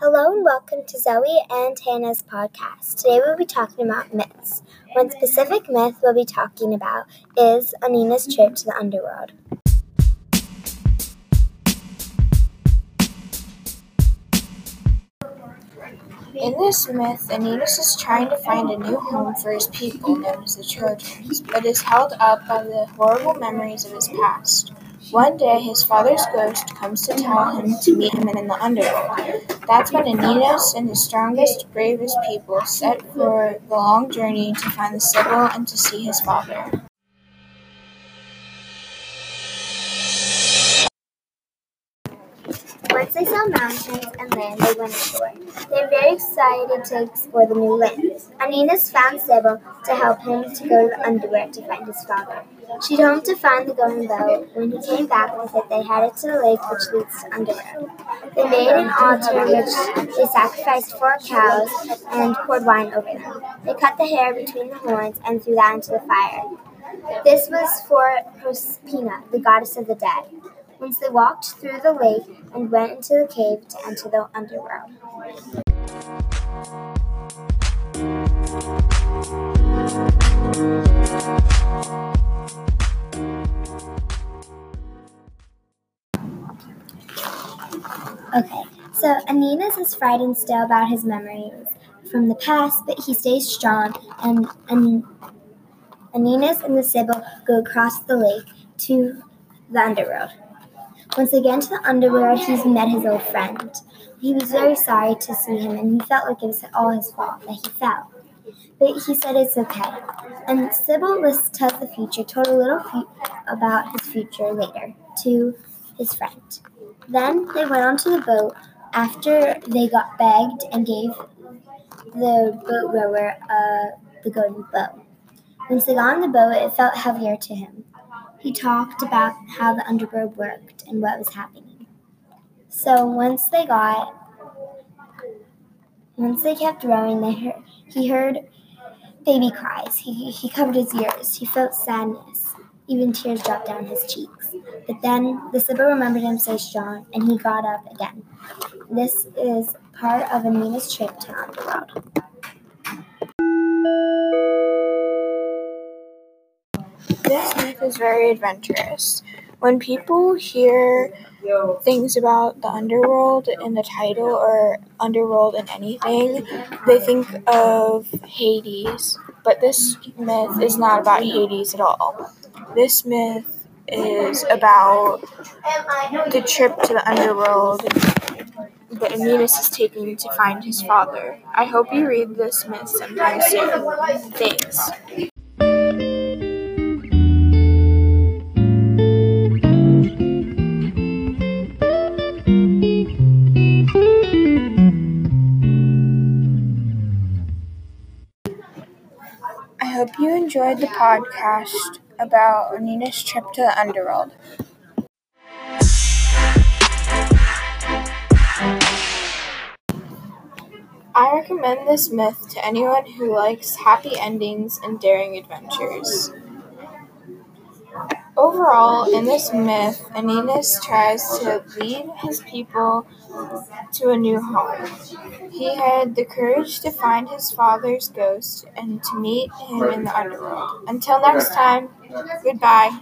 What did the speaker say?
Hello and welcome to Zoe and Hannah's podcast. Today we'll be talking about myths. One specific myth we'll be talking about is Aeneas' trip to the underworld. In this myth, Aeneas is trying to find a new home for his people, known as the Trojans, but is held up by the horrible memories of his past. One day, his father's ghost comes to tell him to meet him in the underworld. That's when Aeneas and his strongest, bravest people set for the long journey to find the Sibyl and to see his father. Once they saw mountains and land, they went ashore. They were very excited to explore the new land. Aeneas found Sibyl to help him to go to the underworld to find his father. She told him to find the golden bough. When he came back with it, they headed to the lake which leads to underworld. They made an altar which they sacrificed four cows and poured wine over them. They cut the hair between the horns and threw that into the fire. This was for Proserpina, the goddess of the dead. They walked through the lake and went into the cave to enter the underworld. Okay, so Aeneas' is frightened still about his memories from the past, but he stays strong, and, Aeneas and the Sibyl go across the lake to the underworld. Once again to the underworld, he's met his old friend. He was very sorry to see him, and he felt like it was all his fault that he fell. But he said it's okay. And Sibyl tells the future, told a little fe- about his future later to his friend. Then they went onto the boat after they got begged and gave the boat rower uh, the golden bough. Once they got on the boat, it felt heavier to him. He talked about how the underworld worked and what was happening. So once they got, once they kept rowing, they heard, he heard baby cries. He, he covered his ears. He felt sadness. Even tears dropped down his cheeks. But then the Sibyl remembered him so strong, and he got up again. This is part of Aeneas' trip to Underworld. This myth is very adventurous. When people hear things about the underworld in the title or underworld in anything, they think of Hades. But this myth is not about Hades at all. This myth is about the trip to the underworld that Aeneas is taking to find his father. I hope you read this myth sometime soon. Thanks. Hope you enjoyed the podcast about Nina's trip to the underworld. I recommend this myth to anyone who likes happy endings and daring adventures. Overall, in this myth, Aeneas tries to lead his people to a new home. He had the courage to find his father's ghost and to meet him in the underworld. Until next time, goodbye.